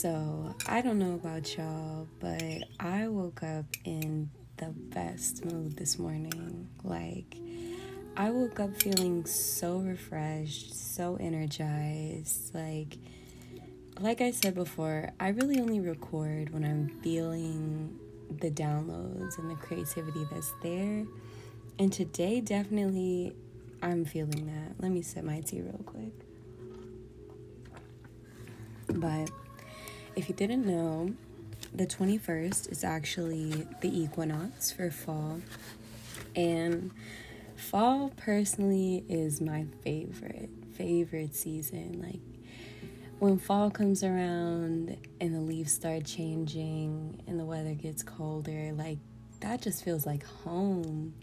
So, I don't know about y'all, but I woke up in the best mood this morning. Like, I woke up feeling so refreshed, so energized. Like, like I said before, I really only record when I'm feeling the downloads and the creativity that's there. And today, definitely, I'm feeling that. Let me sip my tea real quick. But if you didn't know, the 21st is actually the equinox for fall. And fall personally is my favorite, favorite season. Like when fall comes around and the leaves start changing and the weather gets colder, like that just feels like home.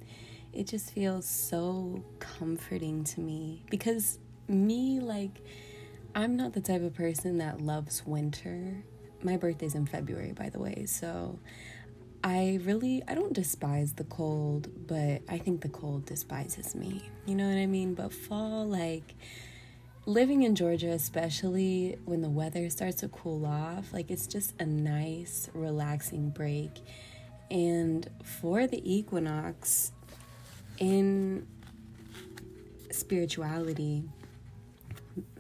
It just feels so comforting to me because me, like, I'm not the type of person that loves winter. My birthday's in February, by the way, so I really I don't despise the cold, but I think the cold despises me. You know what I mean? But fall like living in Georgia, especially when the weather starts to cool off, like it's just a nice, relaxing break. And for the equinox in spirituality,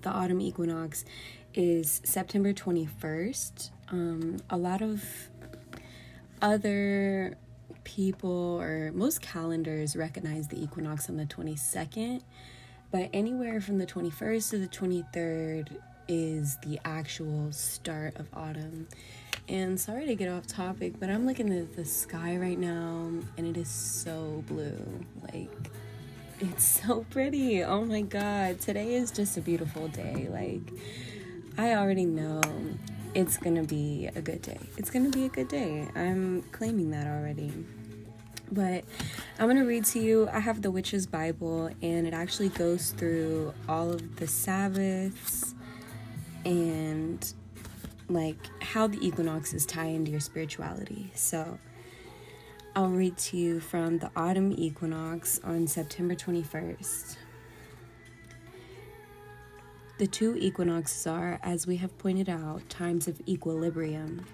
the autumn equinox is September 21st. Um, a lot of other people or most calendars recognize the equinox on the 22nd, but anywhere from the 21st to the 23rd is the actual start of autumn. And sorry to get off topic, but I'm looking at the sky right now and it is so blue. Like, it's so pretty. Oh my god. Today is just a beautiful day. Like, I already know it's gonna be a good day. It's gonna be a good day. I'm claiming that already. But I'm gonna read to you. I have the Witch's Bible, and it actually goes through all of the Sabbaths and like how the equinoxes tie into your spirituality. So I'll read to you from the autumn equinox on September 21st. The two equinoxes are, as we have pointed out, times of equilibrium.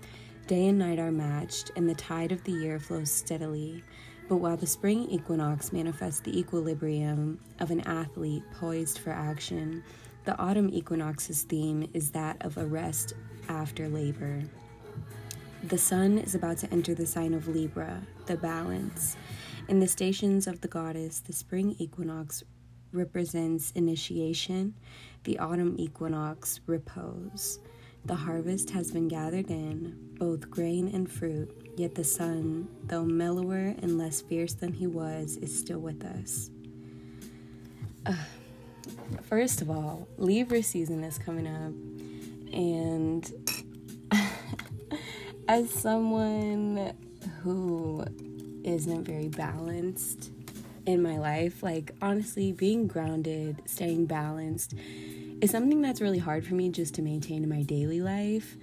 Day and night are matched, and the tide of the year flows steadily. But while the spring equinox manifests the equilibrium of an athlete poised for action, the autumn equinox's theme is that of a rest after labor. The sun is about to enter the sign of Libra, the balance. In the stations of the goddess, the spring equinox represents initiation, the autumn equinox, repose. The harvest has been gathered in, both grain and fruit, yet the sun, though mellower and less fierce than he was, is still with us. Uh, first of all, Libra season is coming up, and as someone who isn't very balanced in my life, like honestly, being grounded, staying balanced is something that's really hard for me just to maintain in my daily life.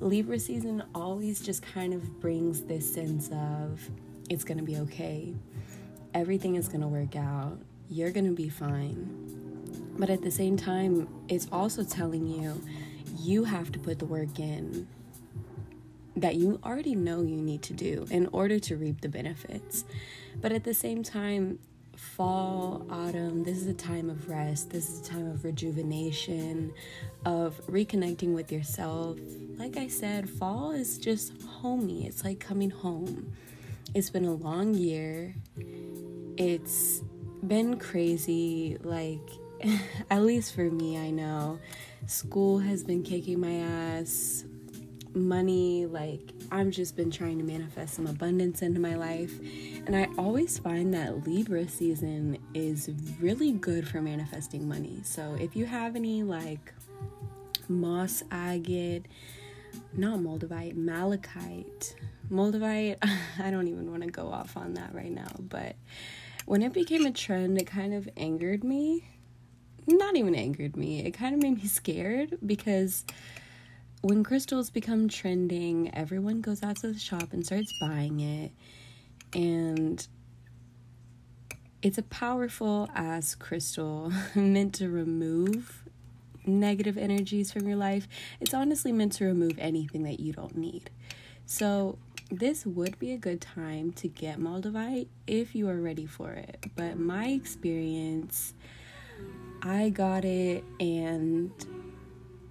Libra season always just kind of brings this sense of it's gonna be okay, everything is gonna work out, you're gonna be fine. But at the same time, it's also telling you you have to put the work in that you already know you need to do in order to reap the benefits. But at the same time, fall, autumn, this is a time of rest. This is a time of rejuvenation, of reconnecting with yourself. Like I said, fall is just homey. It's like coming home. It's been a long year. It's been crazy. Like, at least for me, I know. School has been kicking my ass. Money, like, I've just been trying to manifest some abundance into my life and I always find that Libra season is really good for manifesting money. So if you have any like moss agate, not moldavite, malachite, moldavite, I don't even want to go off on that right now, but when it became a trend, it kind of angered me. Not even angered me, it kind of made me scared because when crystals become trending, everyone goes out to the shop and starts buying it and it's a powerful ass crystal meant to remove negative energies from your life. It's honestly meant to remove anything that you don't need. So, this would be a good time to get Moldavite if you are ready for it. But my experience, I got it and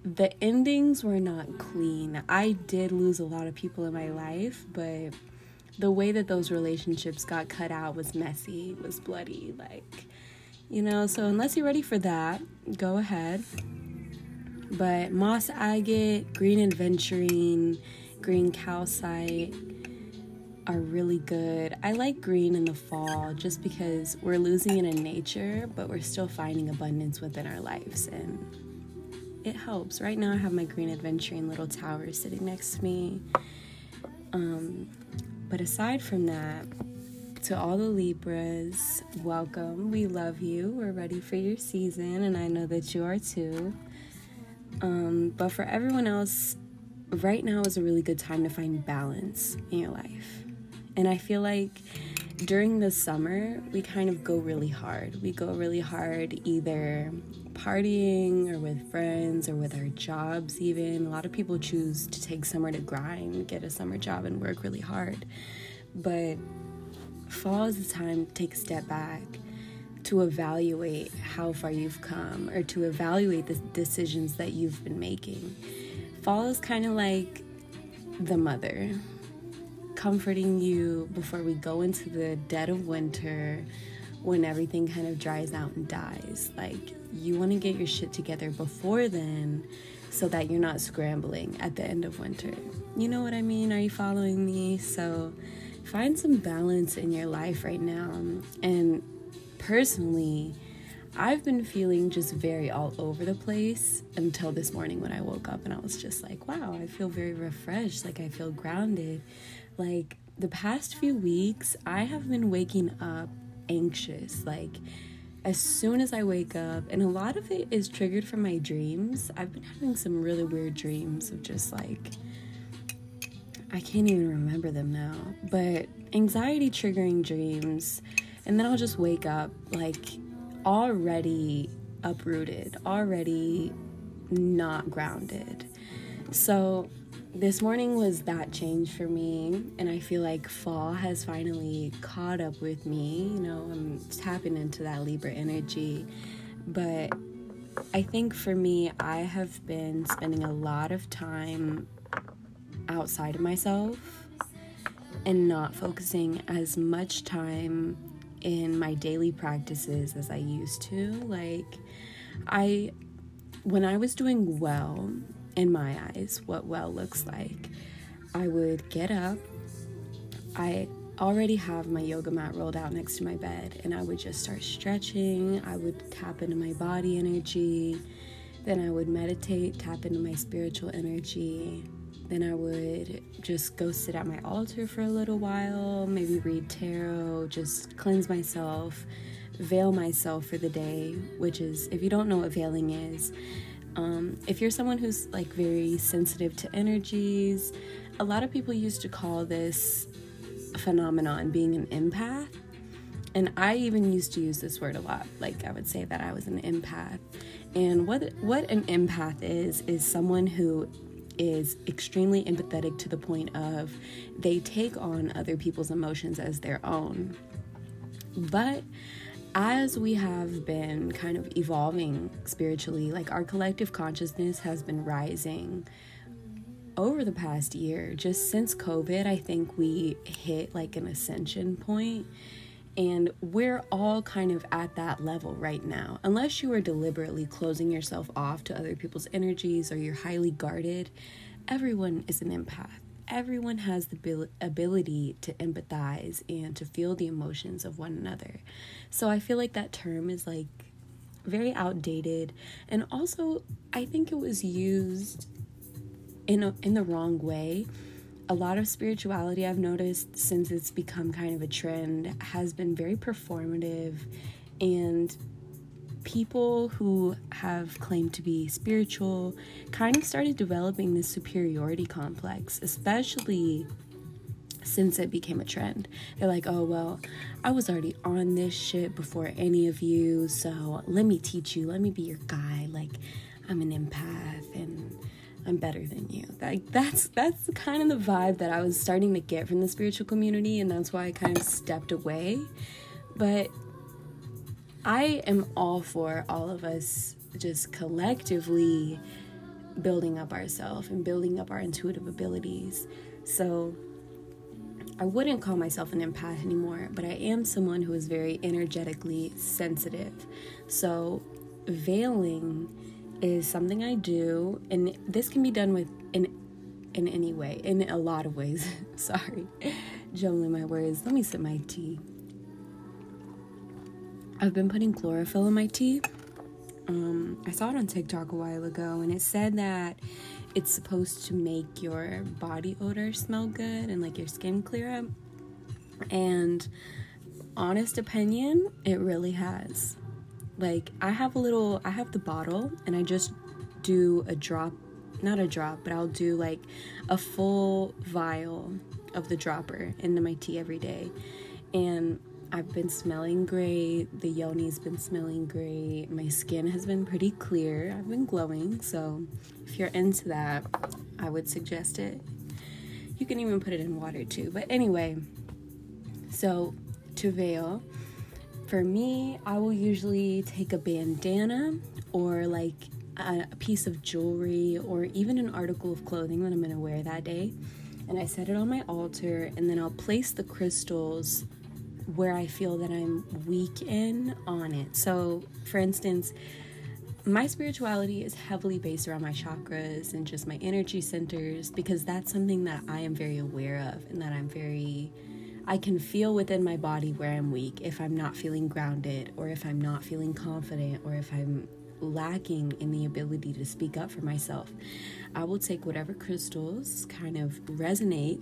the endings were not clean. I did lose a lot of people in my life, but the way that those relationships got cut out was messy, was bloody, like you know, so unless you're ready for that, go ahead. But moss agate, green aventurine, green calcite are really good. I like green in the fall just because we're losing it in nature, but we're still finding abundance within our lives and it helps. Right now I have my green aventurine little tower sitting next to me. Um, but aside from that, to all the Libras, welcome. We love you. We're ready for your season, and I know that you are too. Um, but for everyone else, right now is a really good time to find balance in your life. And I feel like during the summer, we kind of go really hard. We go really hard either partying or with friends or with our jobs, even. A lot of people choose to take summer to grind, get a summer job, and work really hard. But fall is the time to take a step back to evaluate how far you've come or to evaluate the decisions that you've been making. Fall is kind of like the mother comforting you before we go into the dead of winter when everything kind of dries out and dies. Like, you want to get your shit together before then so that you're not scrambling at the end of winter. You know what I mean? Are you following me? So, find some balance in your life right now. And personally, I've been feeling just very all over the place until this morning when I woke up and I was just like, wow, I feel very refreshed. Like, I feel grounded. Like, the past few weeks, I have been waking up anxious. Like, as soon as I wake up, and a lot of it is triggered from my dreams. I've been having some really weird dreams of just like, I can't even remember them now, but anxiety triggering dreams. And then I'll just wake up like already uprooted, already not grounded. So this morning was that change for me, and I feel like fall has finally caught up with me. You know, I'm tapping into that Libra energy, but I think for me, I have been spending a lot of time outside of myself and not focusing as much time in my daily practices as I used to. Like, I, when I was doing well, in my eyes, what well looks like, I would get up. I already have my yoga mat rolled out next to my bed, and I would just start stretching. I would tap into my body energy. Then I would meditate, tap into my spiritual energy. Then I would just go sit at my altar for a little while, maybe read tarot, just cleanse myself, veil myself for the day, which is, if you don't know what veiling is, um, if you're someone who's like very sensitive to energies, a lot of people used to call this phenomenon being an empath. And I even used to use this word a lot. Like I would say that I was an empath. And what what an empath is is someone who is extremely empathetic to the point of they take on other people's emotions as their own. But as we have been kind of evolving spiritually, like our collective consciousness has been rising over the past year. Just since COVID, I think we hit like an ascension point and we're all kind of at that level right now. Unless you are deliberately closing yourself off to other people's energies or you're highly guarded, everyone is an empath. Everyone has the ability to empathize and to feel the emotions of one another. So I feel like that term is like very outdated and also I think it was used in a, in the wrong way a lot of spirituality I've noticed since it's become kind of a trend has been very performative and people who have claimed to be spiritual kind of started developing this superiority complex, especially since it became a trend. They're like, oh, well, I was already on this shit before any of you, so let me teach you, let me be your guy. Like, I'm an empath and I'm better than you. Like that's that's kind of the vibe that I was starting to get from the spiritual community and that's why I kind of stepped away. But I am all for all of us just collectively building up ourselves and building up our intuitive abilities. So I wouldn't call myself an empath anymore, but I am someone who is very energetically sensitive. So veiling is something I do, and this can be done with in in any way, in a lot of ways. Sorry, jumbling my words. Let me sip my tea. I've been putting chlorophyll in my tea. Um, I saw it on TikTok a while ago, and it said that it's supposed to make your body odor smell good and like your skin clear up. And honest opinion, it really has. Like I have a little I have the bottle and I just do a drop, not a drop, but I'll do like a full vial of the dropper into my tea every day. And I've been smelling great. The yoni's been smelling great. My skin has been pretty clear. I've been glowing. So, if you're into that, I would suggest it. You can even put it in water too. But anyway, so to veil, for me, I will usually take a bandana or like a, piece of jewelry or even an article of clothing that I'm going to wear that day. And I set it on my altar, and then I'll place the crystals where I feel that I'm weak in on it. So, for instance, my spirituality is heavily based around my chakras and just my energy centers because that's something that I am very aware of and that I'm very I can feel within my body where I'm weak if I'm not feeling grounded or if I'm not feeling confident or if I'm lacking in the ability to speak up for myself. I will take whatever crystals kind of resonate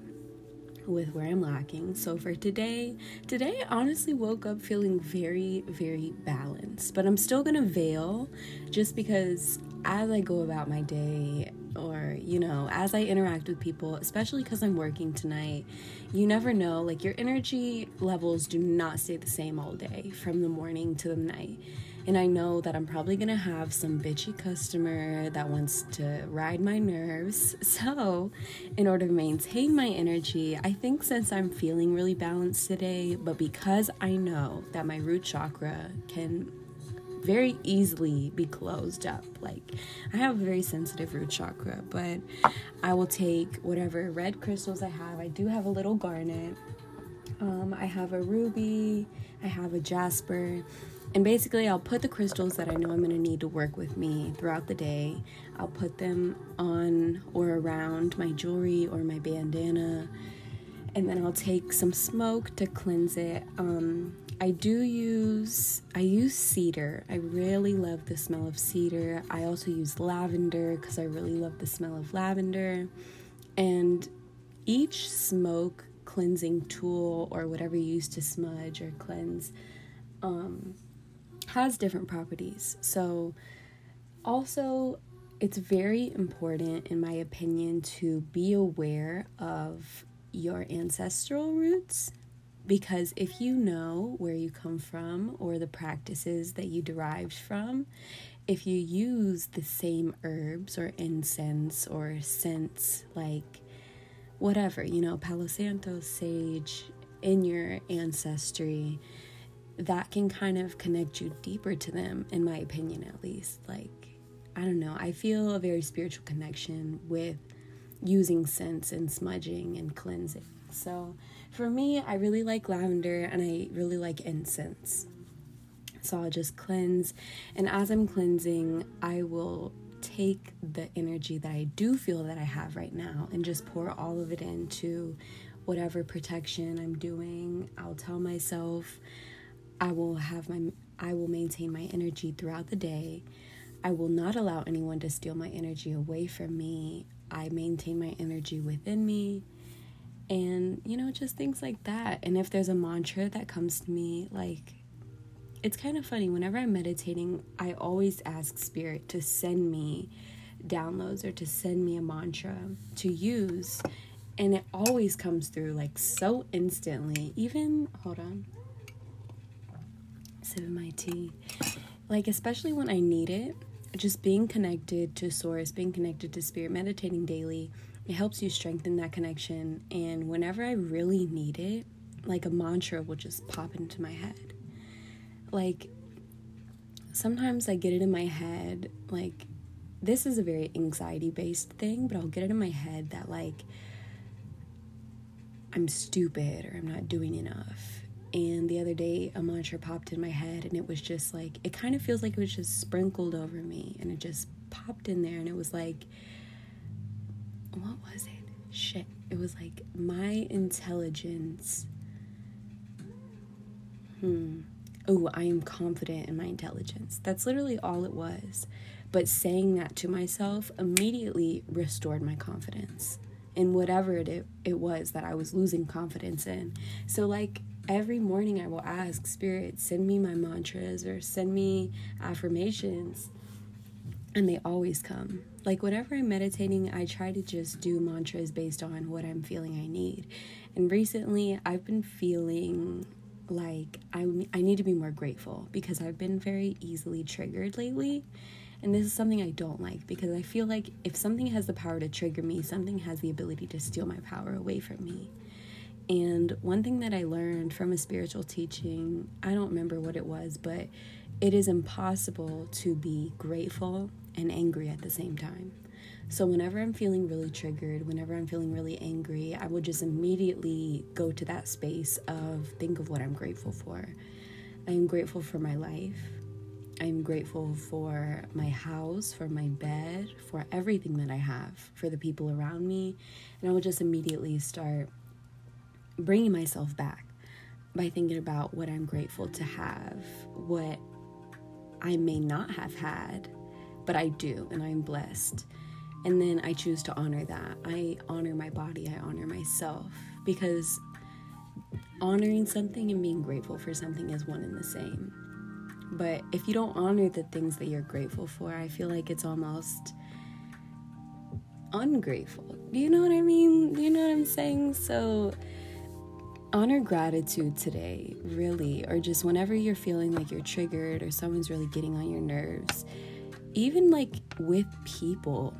with where I'm lacking. So for today, today I honestly woke up feeling very, very balanced. But I'm still gonna veil just because as I go about my day, or you know, as I interact with people, especially because I'm working tonight, you never know. Like your energy levels do not stay the same all day from the morning to the night. And I know that I'm probably gonna have some bitchy customer that wants to ride my nerves. So, in order to maintain my energy, I think since I'm feeling really balanced today, but because I know that my root chakra can very easily be closed up. Like, I have a very sensitive root chakra, but I will take whatever red crystals I have. I do have a little garnet, um, I have a ruby, I have a jasper and basically, I'll put the crystals that I know I'm going to need to work with me throughout the day. I'll put them on or around my jewelry or my bandana. And then I'll take some smoke to cleanse it. Um, I do use I use cedar. I really love the smell of cedar. I also use lavender because I really love the smell of lavender. And each smoke cleansing tool or whatever you use to smudge or cleanse um, has different properties. So, also, it's very important, in my opinion, to be aware of your ancestral roots because if you know where you come from or the practices that you derived from, if you use the same herbs or incense or scents like whatever, you know, Palo Santo, sage in your ancestry, that can kind of connect you deeper to them, in my opinion, at least. Like, I don't know, I feel a very spiritual connection with using scents and smudging and cleansing. So, for me, I really like lavender and I really like incense. So, I'll just cleanse, and as I'm cleansing, I will take the energy that I do feel that I have right now and just pour all of it into whatever protection I'm doing. I'll tell myself I will have my I will maintain my energy throughout the day. I will not allow anyone to steal my energy away from me. I maintain my energy within me. And you know, just things like that. And if there's a mantra that comes to me like it's kind of funny whenever I'm meditating, I always ask spirit to send me downloads or to send me a mantra to use and it always comes through like so instantly. Even hold on sip my tea. Like, especially when I need it, just being connected to source, being connected to spirit, meditating daily, it helps you strengthen that connection. And whenever I really need it, like a mantra will just pop into my head. Like sometimes I get it in my head, like this is a very anxiety based thing, but I'll get it in my head that like I'm stupid or I'm not doing enough. And the other day, a mantra popped in my head, and it was just like, it kind of feels like it was just sprinkled over me, and it just popped in there, and it was like, what was it? Shit. It was like, my intelligence. Hmm. Oh, I am confident in my intelligence. That's literally all it was. But saying that to myself immediately restored my confidence in whatever it, it was that I was losing confidence in. So, like, every morning I will ask Spirit, send me my mantras or send me affirmations. And they always come. Like, whenever I'm meditating, I try to just do mantras based on what I'm feeling I need. And recently, I've been feeling like I, I need to be more grateful because I've been very easily triggered lately. And this is something I don't like because I feel like if something has the power to trigger me, something has the ability to steal my power away from me. And one thing that I learned from a spiritual teaching, I don't remember what it was, but it is impossible to be grateful and angry at the same time. So, whenever I'm feeling really triggered, whenever I'm feeling really angry, I will just immediately go to that space of think of what I'm grateful for. I am grateful for my life. I'm grateful for my house, for my bed, for everything that I have, for the people around me. And I will just immediately start bringing myself back by thinking about what I'm grateful to have, what I may not have had, but I do, and I'm blessed. And then I choose to honor that. I honor my body, I honor myself, because honoring something and being grateful for something is one and the same. But if you don't honor the things that you're grateful for, I feel like it's almost ungrateful. Do you know what I mean? Do you know what I'm saying? So, honor gratitude today, really, or just whenever you're feeling like you're triggered or someone's really getting on your nerves, even like with people.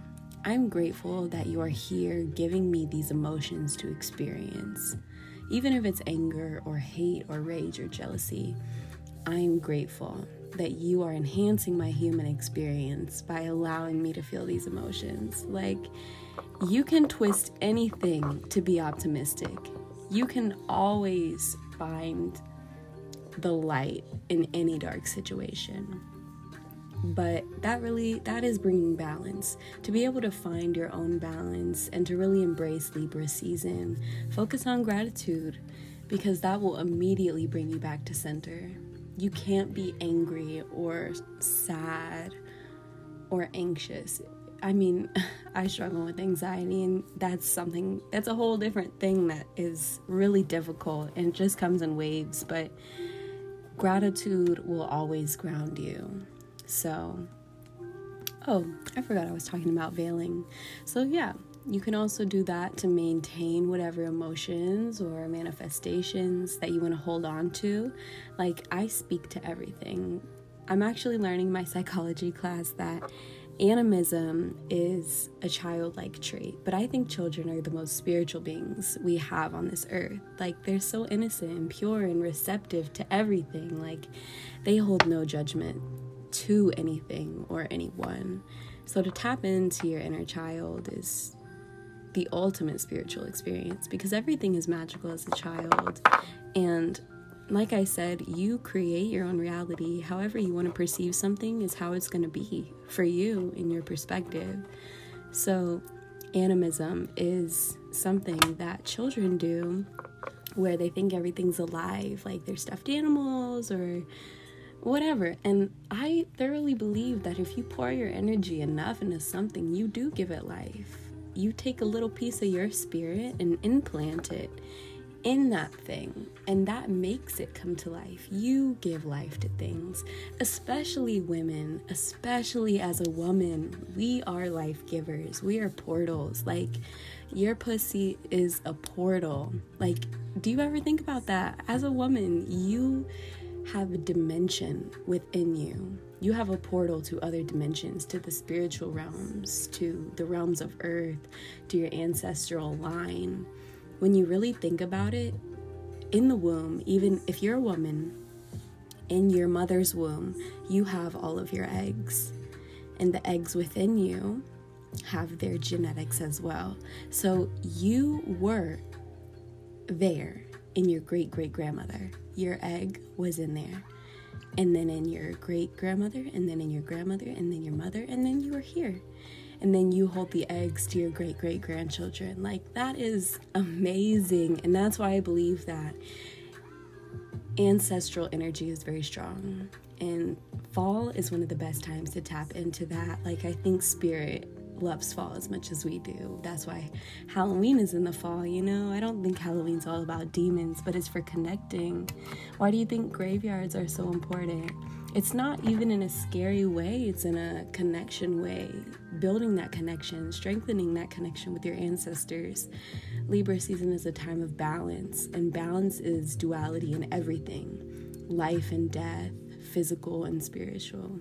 I'm grateful that you are here giving me these emotions to experience. Even if it's anger or hate or rage or jealousy, I'm grateful that you are enhancing my human experience by allowing me to feel these emotions. Like, you can twist anything to be optimistic. You can always find the light in any dark situation. But that really that is bringing balance. To be able to find your own balance and to really embrace Libra season, focus on gratitude because that will immediately bring you back to center you can't be angry or sad or anxious. I mean, I struggle with anxiety, and that's something that's a whole different thing that is really difficult and just comes in waves. But gratitude will always ground you. So, oh, I forgot I was talking about veiling. So, yeah, you can also do that to maintain whatever emotions or manifestations that you want to hold on to. Like, I speak to everything. I'm actually learning my psychology class that animism is a childlike trait, but I think children are the most spiritual beings we have on this earth. Like, they're so innocent and pure and receptive to everything. Like, they hold no judgment to anything or anyone. So, to tap into your inner child is the ultimate spiritual experience because everything is magical as a child. And like I said, you create your own reality. However, you want to perceive something is how it's going to be for you in your perspective. So, animism is something that children do where they think everything's alive, like they're stuffed animals or whatever. And I thoroughly believe that if you pour your energy enough into something, you do give it life you take a little piece of your spirit and implant it in that thing, and that makes it come to life. You give life to things, especially women, especially as a woman. We are life givers, we are portals. Like, your pussy is a portal. Like, do you ever think about that? As a woman, you have a dimension within you. You have a portal to other dimensions, to the spiritual realms, to the realms of earth, to your ancestral line. When you really think about it, in the womb, even if you're a woman, in your mother's womb, you have all of your eggs. And the eggs within you have their genetics as well. So you were there in your great great grandmother. Your egg was in there. And then in your great grandmother, and then in your grandmother, and then your mother, and then you were here. And then you hold the eggs to your great great grandchildren. Like, that is amazing. And that's why I believe that ancestral energy is very strong. And fall is one of the best times to tap into that. Like, I think spirit loves fall as much as we do. That's why Halloween is in the fall, you know? I don't think Halloween's all about demons, but it's for connecting. Why do you think graveyards are so important? It's not even in a scary way, it's in a connection way. Building that connection, strengthening that connection with your ancestors. Libra season is a time of balance, and balance is duality in everything life and death, physical and spiritual.